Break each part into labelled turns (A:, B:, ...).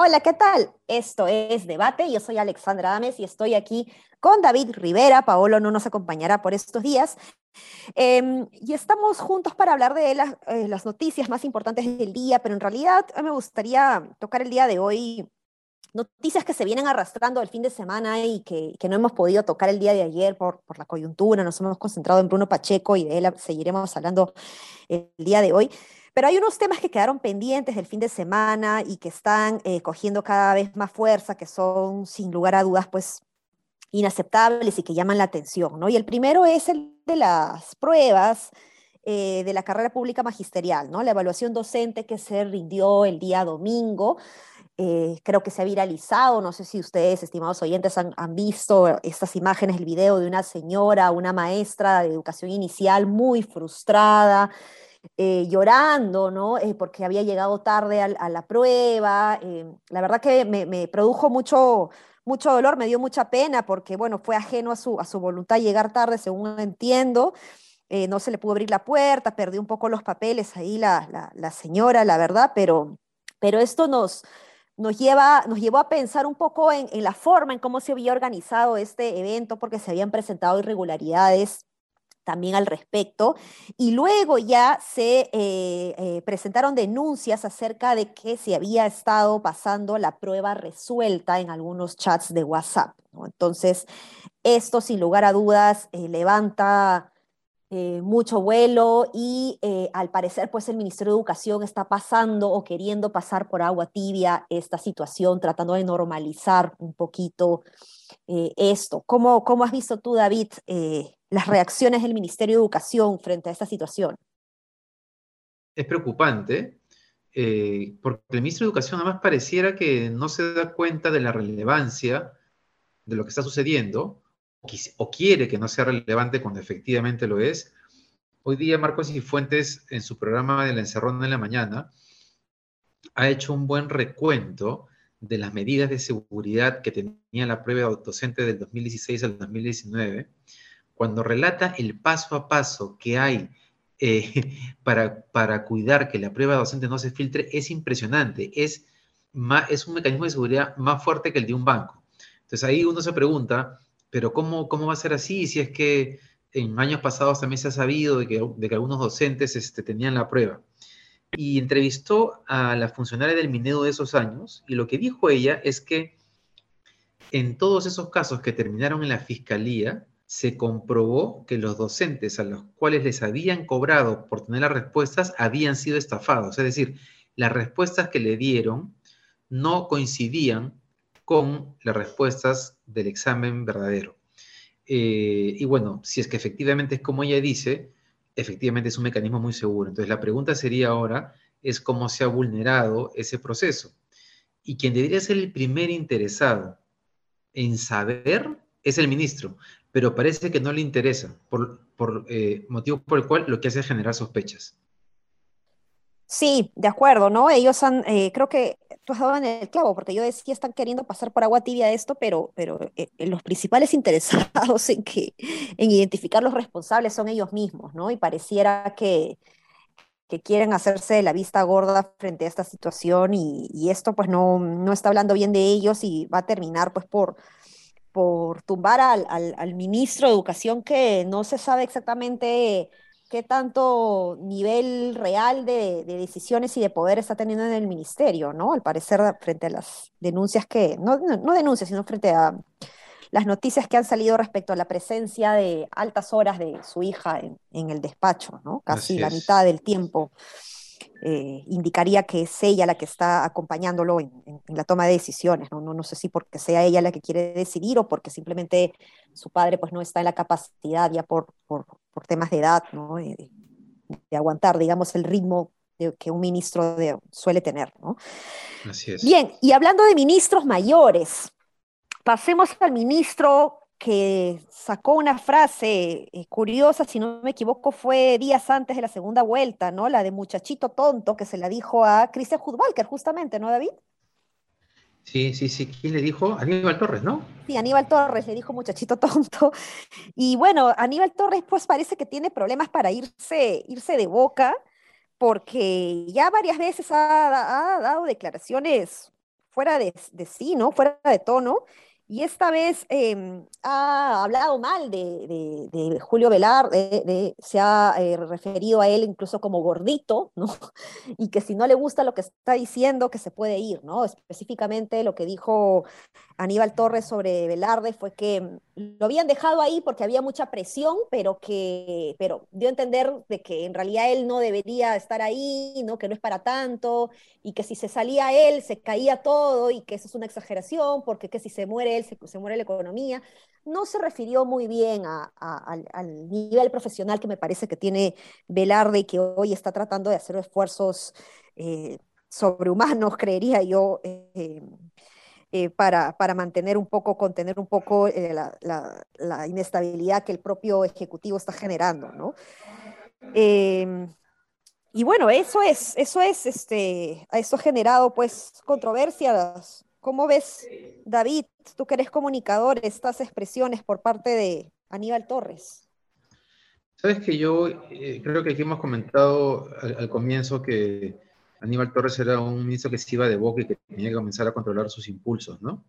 A: Hola, ¿qué tal? Esto es Debate. Yo soy Alexandra Ames y estoy aquí con David Rivera. Paolo no nos acompañará por estos días. Em, y estamos juntos para hablar de eh, las noticias más importantes del día, pero en realidad me gustaría tocar el día de hoy noticias que se vienen arrastrando el fin de semana y que, no hemos podido tocar el día de ayer por, la coyuntura. Nos hemos concentrado en Bruno Pacheco y de él seguiremos hablando el día de hoy. Pero hay unos temas que quedaron pendientes del fin de semana y que están eh, cogiendo cada vez más fuerza, que son sin lugar a dudas, pues inaceptables y que llaman la atención, ¿no? Y el primero es el de las pruebas eh, de la carrera pública magisterial, ¿no? La evaluación docente que se rindió el día domingo, eh, creo que se ha viralizado, no sé si ustedes, estimados oyentes, han, visto estas imágenes, el video de una señora, una maestra de educación inicial muy frustrada, eh, llorando, ¿no? Eh, porque había llegado tarde a, la prueba. La verdad que me, produjo mucho, mucho dolor, me dio mucha pena porque, bueno, fue ajeno a su, a su voluntad llegar tarde, según entiendo. no se le pudo abrir la puerta, perdió un poco los papeles ahí la, la, señora, la verdad, pero, pero esto nos, nos, lleva, nos llevó a pensar un poco en, la forma en cómo se había organizado este evento, porque se habían presentado irregularidades también al respecto. Y luego ya se eh, eh, presentaron denuncias acerca de que se había estado pasando la prueba resuelta en algunos chats de WhatsApp. Entonces, esto sin lugar a dudas eh, levanta mucho vuelo y al parecer pues el Ministerio de Educación está pasando o queriendo pasar por agua tibia esta situación, tratando de normalizar un poquito esto. ¿Cómo, ¿Cómo, has visto tú, David, las reacciones del Ministerio de Educación frente a esta situación?
B: Es preocupante, eh, porque el ministro de Educación además pareciera que no se da cuenta de la relevancia de lo que está sucediendo, o quiere que no sea relevante cuando efectivamente lo es. Hoy día Marcos y Fuentes, en su programa de la encerrona en la mañana, ha hecho un buen recuento de las medidas de seguridad que tenía la prueba docente del 2016 al 2019 cuando relata el paso a paso que hay eh, para, para cuidar que la prueba docente no se filtre, es impresionante. Es, es un mecanismo de seguridad más fuerte que el de un banco. Entonces ahí uno se pregunta, pero ¿cómo, cómo va a ser así si es que en años pasados también se ha sabido de que, de que algunos docentes este, tenían la prueba? Y entrevistó a la funcionaria del Minedo de esos años y lo que dijo ella es que en todos esos casos que terminaron en la fiscalía, se comprobó que los docentes a los cuales les habían cobrado por tener las respuestas habían sido estafados. Es decir, las respuestas que le dieron no coincidían con las respuestas del examen verdadero. Eh, y bueno, si es que efectivamente es como ella dice, efectivamente es un mecanismo muy seguro. Entonces la pregunta sería ahora, es cómo se ha vulnerado ese proceso. Y quien debería ser el primer interesado en saber es el ministro, pero parece que no le interesa, por, eh, motivo por el cual lo que hace es generar sospechas.
A: Sí, de acuerdo, ¿no? Ellos han, eh, creo que tú has dado en el clavo, porque yo decía, están queriendo pasar por agua tibia esto, pero, pero eh, los principales interesados en, que, en identificar los responsables son ellos mismos, ¿no? Y pareciera que, que quieren hacerse la vista gorda frente a esta situación y, y esto pues no, no está hablando bien de ellos y va a terminar pues por, por tumbar al, ministro de Educación que no se sabe exactamente qué tanto nivel real de, decisiones y de poder está teniendo en el ministerio, ¿no? Al parecer, frente a las denuncias que, no, no, denuncias, sino frente a las noticias que han salido respecto a la presencia de altas horas de su hija en, el despacho, ¿no? Casi la mitad del tiempo. Eh, indicaría que es ella la que está acompañándolo en, la toma de decisiones. ¿no? No, sé si porque sea ella la que quiere decidir o porque simplemente su padre pues, no está en la capacidad ya por, por, temas de edad ¿no? De, aguantar, digamos, el ritmo que un ministro suele tener. ¿no?
B: Así es.
A: Bien, y hablando de ministros mayores, pasemos al ministro que sacó una frase eh, curiosa, si no me equivoco, fue días antes de la segunda vuelta, ¿no? La de muchachito tonto que se la dijo a Cristian Hudbalker, justamente, ¿no, David?
B: Sí, sí, sí. ¿Quién le dijo? Aníbal Torres, ¿no?
A: Sí, Aníbal Torres le dijo muchachito tonto. Y bueno, Aníbal Torres pues parece que tiene problemas para irse, irse de boca, porque ya varias veces ha, dado declaraciones fuera de, de sí, ¿no? Fuera de tono y esta vez em, ha hablado mal de, Julio Velar, se ha eh, referido a él incluso como gordito. Y que si no le gusta lo que está diciendo, que se puede ir, ¿no? Específicamente lo que dijo Aníbal Torres sobre Velarde fue que mm, lo habían dejado ahí porque había mucha presión, pero que pero dio a entender de que en realidad él no debería estar ahí, ¿no? que no es para tanto, y que si se salía él se caía todo, y que eso es una exageración, porque que si se muere se, muere la economía. No se refirió muy bien al, nivel profesional que me parece que tiene Velarde y que hoy está tratando de hacer esfuerzos eh, sobrehumanos, creería yo. Eh, eh, para, para, mantener un poco, contener un poco eh, la, inestabilidad que el propio Ejecutivo está generando, ¿no? Em, y bueno, eso es, eso es, este, eso ha generado pues controversias. ¿Cómo ves, David, tú que eres comunicador, estas expresiones por parte de Aníbal Torres?
B: Sabes que yo eh, creo que aquí hemos comentado al comienzo que Aníbal Torres era un ministro que se iba de boca y que tenía que comenzar a controlar sus impulsos, ¿no?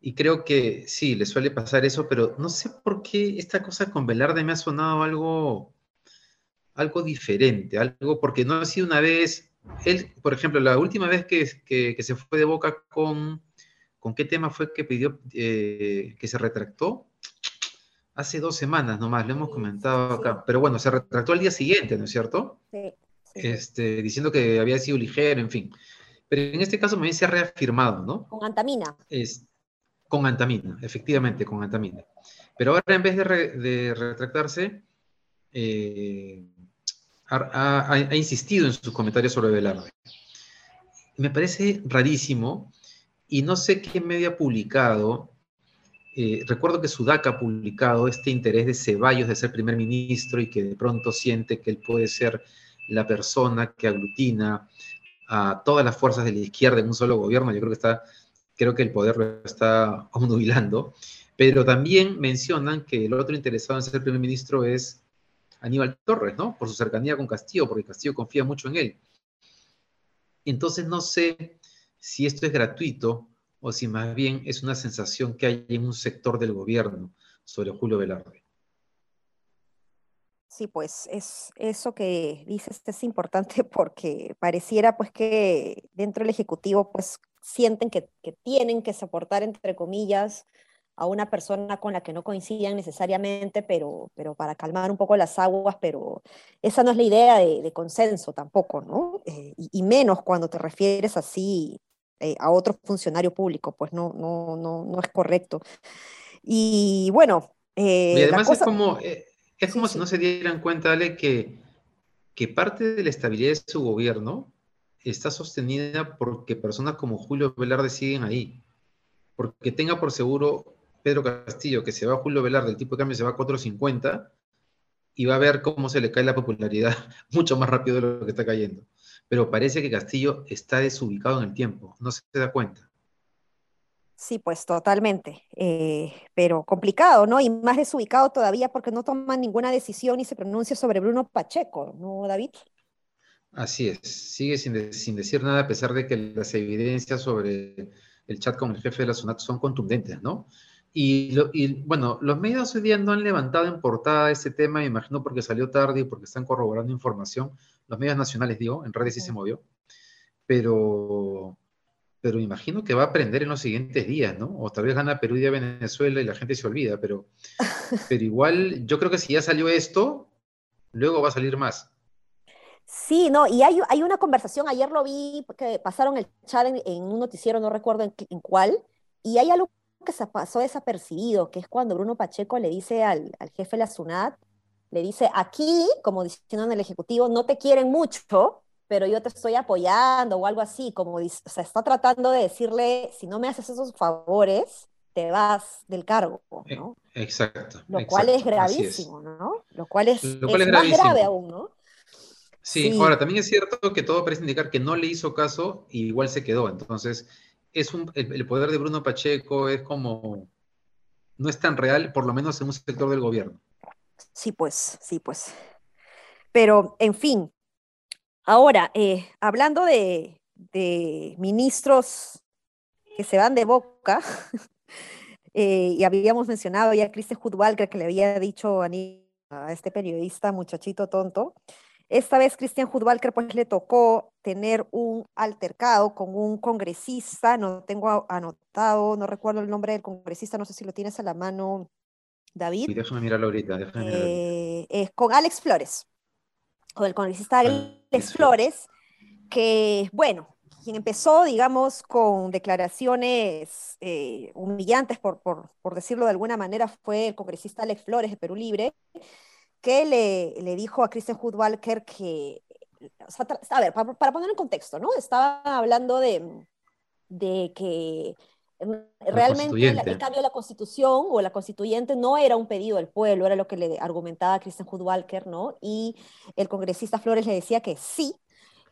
B: Y creo que sí, le suele pasar eso, pero no sé por qué esta cosa con Velarde me ha sonado algo, algo diferente, algo porque no ha sido una vez, él, por ejemplo, la última vez que, se fue de boca con, ¿con qué tema fue que pidió eh, que se retractó? Hace dos semanas nomás, lo hemos comentado acá, pero bueno, se retractó al día siguiente, ¿no es cierto? Sí este, diciendo que había sido ligero, en fin. Pero en este caso me se ha reafirmado, ¿no?
A: Con antamina.
B: Es, con antamina, efectivamente, con antamina. Pero ahora en vez de, retractarse, eh, ha, insistido en sus comentarios sobre Velarde. Me parece rarísimo y no sé qué medio ha publicado. Eh, recuerdo que Sudaca ha publicado este interés de Ceballos de ser primer ministro y que de pronto siente que él puede ser la persona que aglutina a todas las fuerzas de la izquierda en un solo gobierno. Yo creo que está, creo que el poder lo está obnubilando. Pero también mencionan que el otro interesado en ser primer ministro es Aníbal Torres, ¿no? Por su cercanía con Castillo, porque Castillo confía mucho en él. Entonces no sé si esto es gratuito o si más bien es una sensación que hay en un sector del gobierno sobre Julio Velarde.
A: Sí, pues es eso que dices es importante porque pareciera pues que dentro del Ejecutivo pues sienten que, tienen que soportar entre comillas a una persona con la que no coinciden necesariamente, pero, pero para calmar un poco las aguas, pero esa no es la idea de, consenso tampoco, ¿no? Eh, y, menos cuando te refieres así eh, a otro funcionario público, pues no, no, no, no es correcto. Y bueno...
B: y eh, además es como... Es como si no se dieran cuenta, Ale, que, que parte de la estabilidad de su gobierno está sostenida porque personas como Julio Velarde siguen ahí. Porque tenga por seguro Pedro Castillo que se va a Julio Velarde, el tipo de cambio se va a 4.50 y va a ver cómo se le cae la popularidad mucho más rápido de lo que está cayendo. Pero parece que Castillo está desubicado en el tiempo, no se da cuenta.
A: Sí, pues totalmente, eh, pero complicado, ¿no? Y más desubicado todavía porque no toman ninguna decisión y se pronuncia sobre Bruno Pacheco, ¿no, David?
B: Así es, sigue sin, decir nada a pesar de que las evidencias sobre el chat con el jefe de la SUNAT son contundentes, ¿no? Y, bueno, los medios hoy día no han levantado en portada este tema, me imagino porque salió tarde y porque están corroborando información. Los medios nacionales, digo, en redes sí se movió. Pero pero imagino que va a aprender en los siguientes días, ¿no? O tal vez gana Perú y Venezuela y la gente se olvida, pero, pero igual yo creo que si ya salió esto, luego va a salir más.
A: Sí, no, y hay, hay una conversación, ayer lo vi, que pasaron el chat en, un noticiero, no recuerdo en, cuál, y hay algo que se pasó desapercibido, que es cuando Bruno Pacheco le dice al, al jefe de la SUNAT, le dice, aquí, como diciendo en el Ejecutivo, no te quieren mucho, pero yo te estoy apoyando o algo así, como o sea, está tratando de decirle, si no me haces esos favores, te vas del cargo,
B: e ¿no? Exacto.
A: Lo cual es gravísimo, ¿no? Lo cual es, más grave aún, ¿no?
B: Sí, ahora también es cierto que todo parece indicar que no le hizo caso y igual se quedó. Entonces, es un, el, poder de Bruno Pacheco es como, no es tan real, por lo menos en un sector del gobierno.
A: Sí, pues, sí, pues. Pero, en fin, ahora, eh, hablando de, de, ministros que se van de boca, eh, y habíamos mencionado ya a Christian Hudwalker que le había dicho a, a este periodista, muchachito tonto, esta vez Cristian Hudwalker pues le tocó tener un altercado con un congresista, no tengo anotado, no recuerdo el nombre del congresista, no sé si lo tienes a la mano, David.
B: Sí, déjame mirarlo ahorita, déjame mirarlo
A: eh, es con Alex Flores, con el congresista Alex Flores, que bueno, quien empezó, digamos, con declaraciones eh, humillantes, por, por, por decirlo de alguna manera, fue el congresista Alex Flores de Perú Libre, que le, le dijo a Christian Hudwalker que, a ver, para, para, poner en contexto, ¿no? Estaba hablando de, de que realmente el cambio de la constitución o la constituyente no era un pedido del pueblo, era lo que le argumentaba Christian Hudwalker, ¿no? Y el congresista Flores le decía que sí,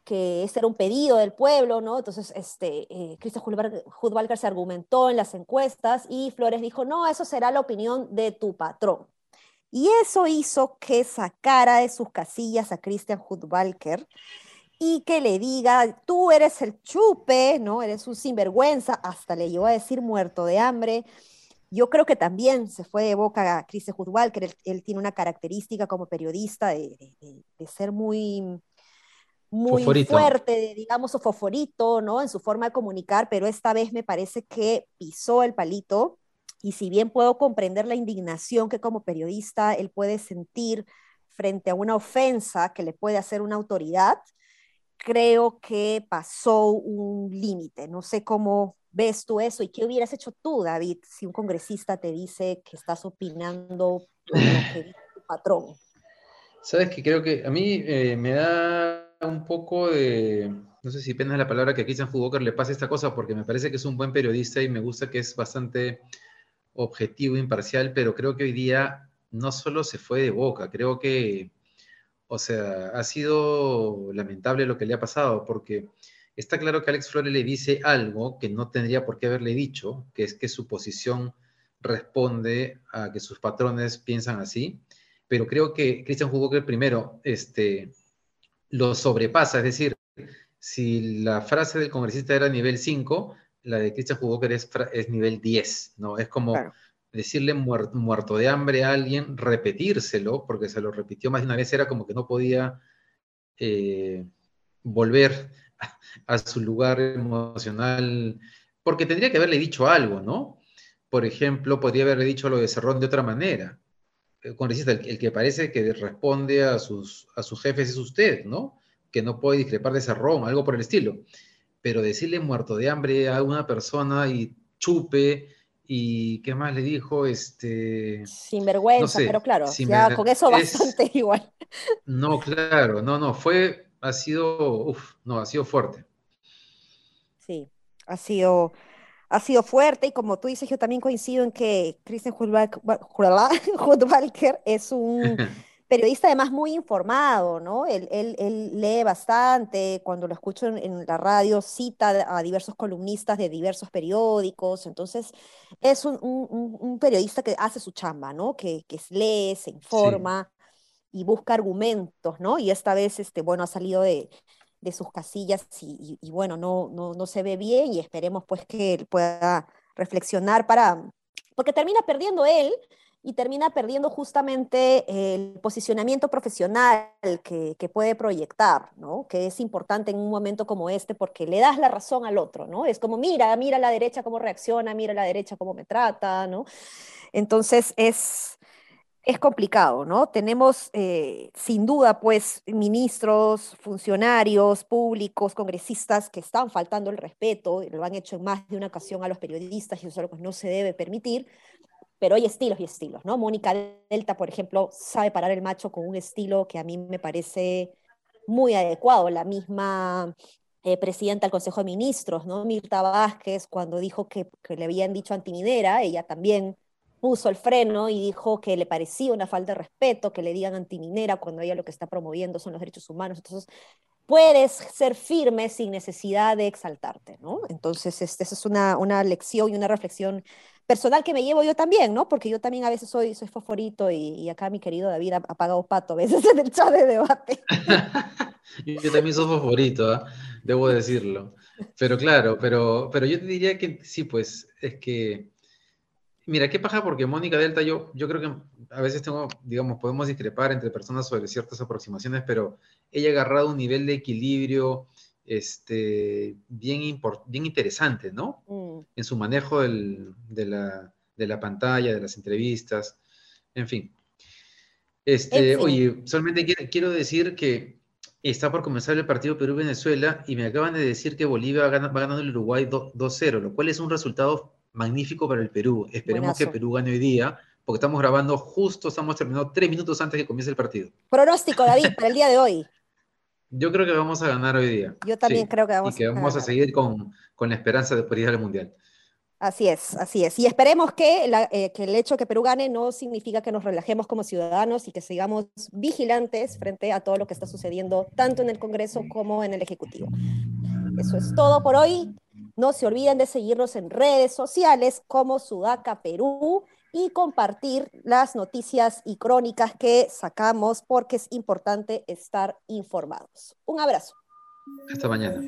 A: que ese era un pedido del pueblo, ¿no? Entonces, este, eh, Christian Hudwalker se argumentó en las encuestas y Flores dijo, no, eso será la opinión de tu patrón. Y eso hizo que sacara de sus casillas a Christian Hudwalker y que le diga, tú eres el chupe, ¿no? Eres un sinvergüenza, hasta le llevó a decir muerto de hambre. Yo creo que también se fue de boca a Christian Hudwalker, él, él tiene una característica como periodista de, de, ser muy, muy fuerte, digamos, o foforito, ¿no? En su forma de comunicar, pero esta vez me parece que pisó el palito y si bien puedo comprender la indignación que como periodista él puede sentir frente a una ofensa que le puede hacer una autoridad, creo que pasó un límite. No sé cómo ves tú eso y qué hubieras hecho tú, David, si un congresista te dice que estás opinando lo que dice tu patrón.
B: Sabes que creo que a mí eh, me da un poco de, no sé si pena la palabra que a Christian Walker le pase esta cosa, porque me parece que es un buen periodista y me gusta que es bastante objetivo, imparcial, pero creo que hoy día no solo se fue de boca, creo que, o sea, ha sido lamentable lo que le ha pasado, porque está claro que Alex Flores le dice algo que no tendría por qué haberle dicho, que es que su posición responde a que sus patrones piensan así, pero creo que Christian Hugo primero este, lo sobrepasa, es decir, si la frase del congresista era nivel 5, la de Christian Hugoker es, es nivel 10, ¿no? Es como decirle muerto de hambre a alguien, repetírselo, porque se lo repitió más de una vez, era como que no podía eh, volver a, su lugar emocional, porque tendría que haberle dicho algo, ¿no? Por ejemplo, podría haberle dicho lo de Cerrón de otra manera. El, el, el que parece que responde a sus, a sus jefes es usted, ¿no? Que no puede discrepar de Cerrón, algo por el estilo pero decirle muerto de hambre a una persona y chupe y qué más le dijo, este...
A: Sin vergüenza, pero claro, ya con eso bastante igual.
B: No, claro, no, no, fue, ha sido, uff, no, ha sido fuerte.
A: Sí, ha sido, ha sido fuerte y como tú dices, yo también coincido en que Christian Hudwalker es un... periodista además muy informado, ¿no? Él, lee bastante, cuando lo escucho en, la radio cita a diversos columnistas de diversos periódicos, entonces es un, periodista que hace su chamba, ¿no? Que, que lee, se informa y busca argumentos, ¿no? Y esta vez, este, bueno, ha salido de, sus casillas y, y, bueno, no, no, no se ve bien y esperemos pues que él pueda reflexionar para, porque termina perdiendo él y termina perdiendo justamente el posicionamiento profesional que, que, puede proyectar, ¿no? Que es importante en un momento como este porque le das la razón al otro, ¿no? Es como, mira, mira la derecha cómo reacciona, mira la derecha cómo me trata, ¿no? Entonces es, es complicado, ¿no? Tenemos eh, sin duda, pues, ministros, funcionarios públicos, congresistas que están faltando el respeto, lo han hecho en más de una ocasión a los periodistas y eso es no se debe permitir, pero hay estilos y estilos, ¿no? Mónica Delta, por ejemplo, sabe parar el macho con un estilo que a mí me parece muy adecuado. La misma eh, presidenta del Consejo de Ministros, ¿no? Mirta Vázquez, cuando dijo que, le habían dicho antiminera, ella también puso el freno y dijo que le parecía una falta de respeto que le digan antiminera cuando ella lo que está promoviendo son los derechos humanos. Entonces, puedes ser firme sin necesidad de exaltarte, ¿no? Entonces, esa es una, una lección y una reflexión personal que me llevo yo también, ¿no? Porque yo también a veces soy, soy fosforito y, acá mi querido David ha, pagado pato a veces en el chat de debate.
B: yo también soy fosforito, ¿ah? debo decirlo. Pero claro, pero, pero yo te diría que sí, pues es que, mira, qué paja porque Mónica Delta, yo, yo creo que a veces tengo, digamos, podemos discrepar entre personas sobre ciertas aproximaciones, pero ella ha agarrado un nivel de equilibrio este, bien, bien interesante, ¿no? Mm. En su manejo de, la, pantalla, de las entrevistas, en fin. Este, Oye, solamente quiero, decir que está por comenzar el partido Perú-Venezuela y me acaban de decir que Bolivia va ganando, el Uruguay 2-0, lo cual es un resultado magnífico para el Perú. Esperemos que Perú gane hoy día, porque estamos grabando justo, estamos terminando tres minutos antes que comience el partido.
A: Pronóstico, David, para el día de hoy.
B: Yo creo que vamos a ganar hoy día.
A: Yo también creo que vamos
B: y que vamos a, seguir con, la esperanza de poder ir al Mundial.
A: Así es, así es. Y esperemos que, eh, que, el hecho de que Perú gane no significa que nos relajemos como ciudadanos y que sigamos vigilantes frente a todo lo que está sucediendo, tanto en el Congreso como en el Ejecutivo. Eso es todo por hoy. No se olviden de seguirnos en redes sociales como Sudaca Perú y compartir las noticias y crónicas que sacamos porque es importante estar informados. Un abrazo.
B: Hasta mañana.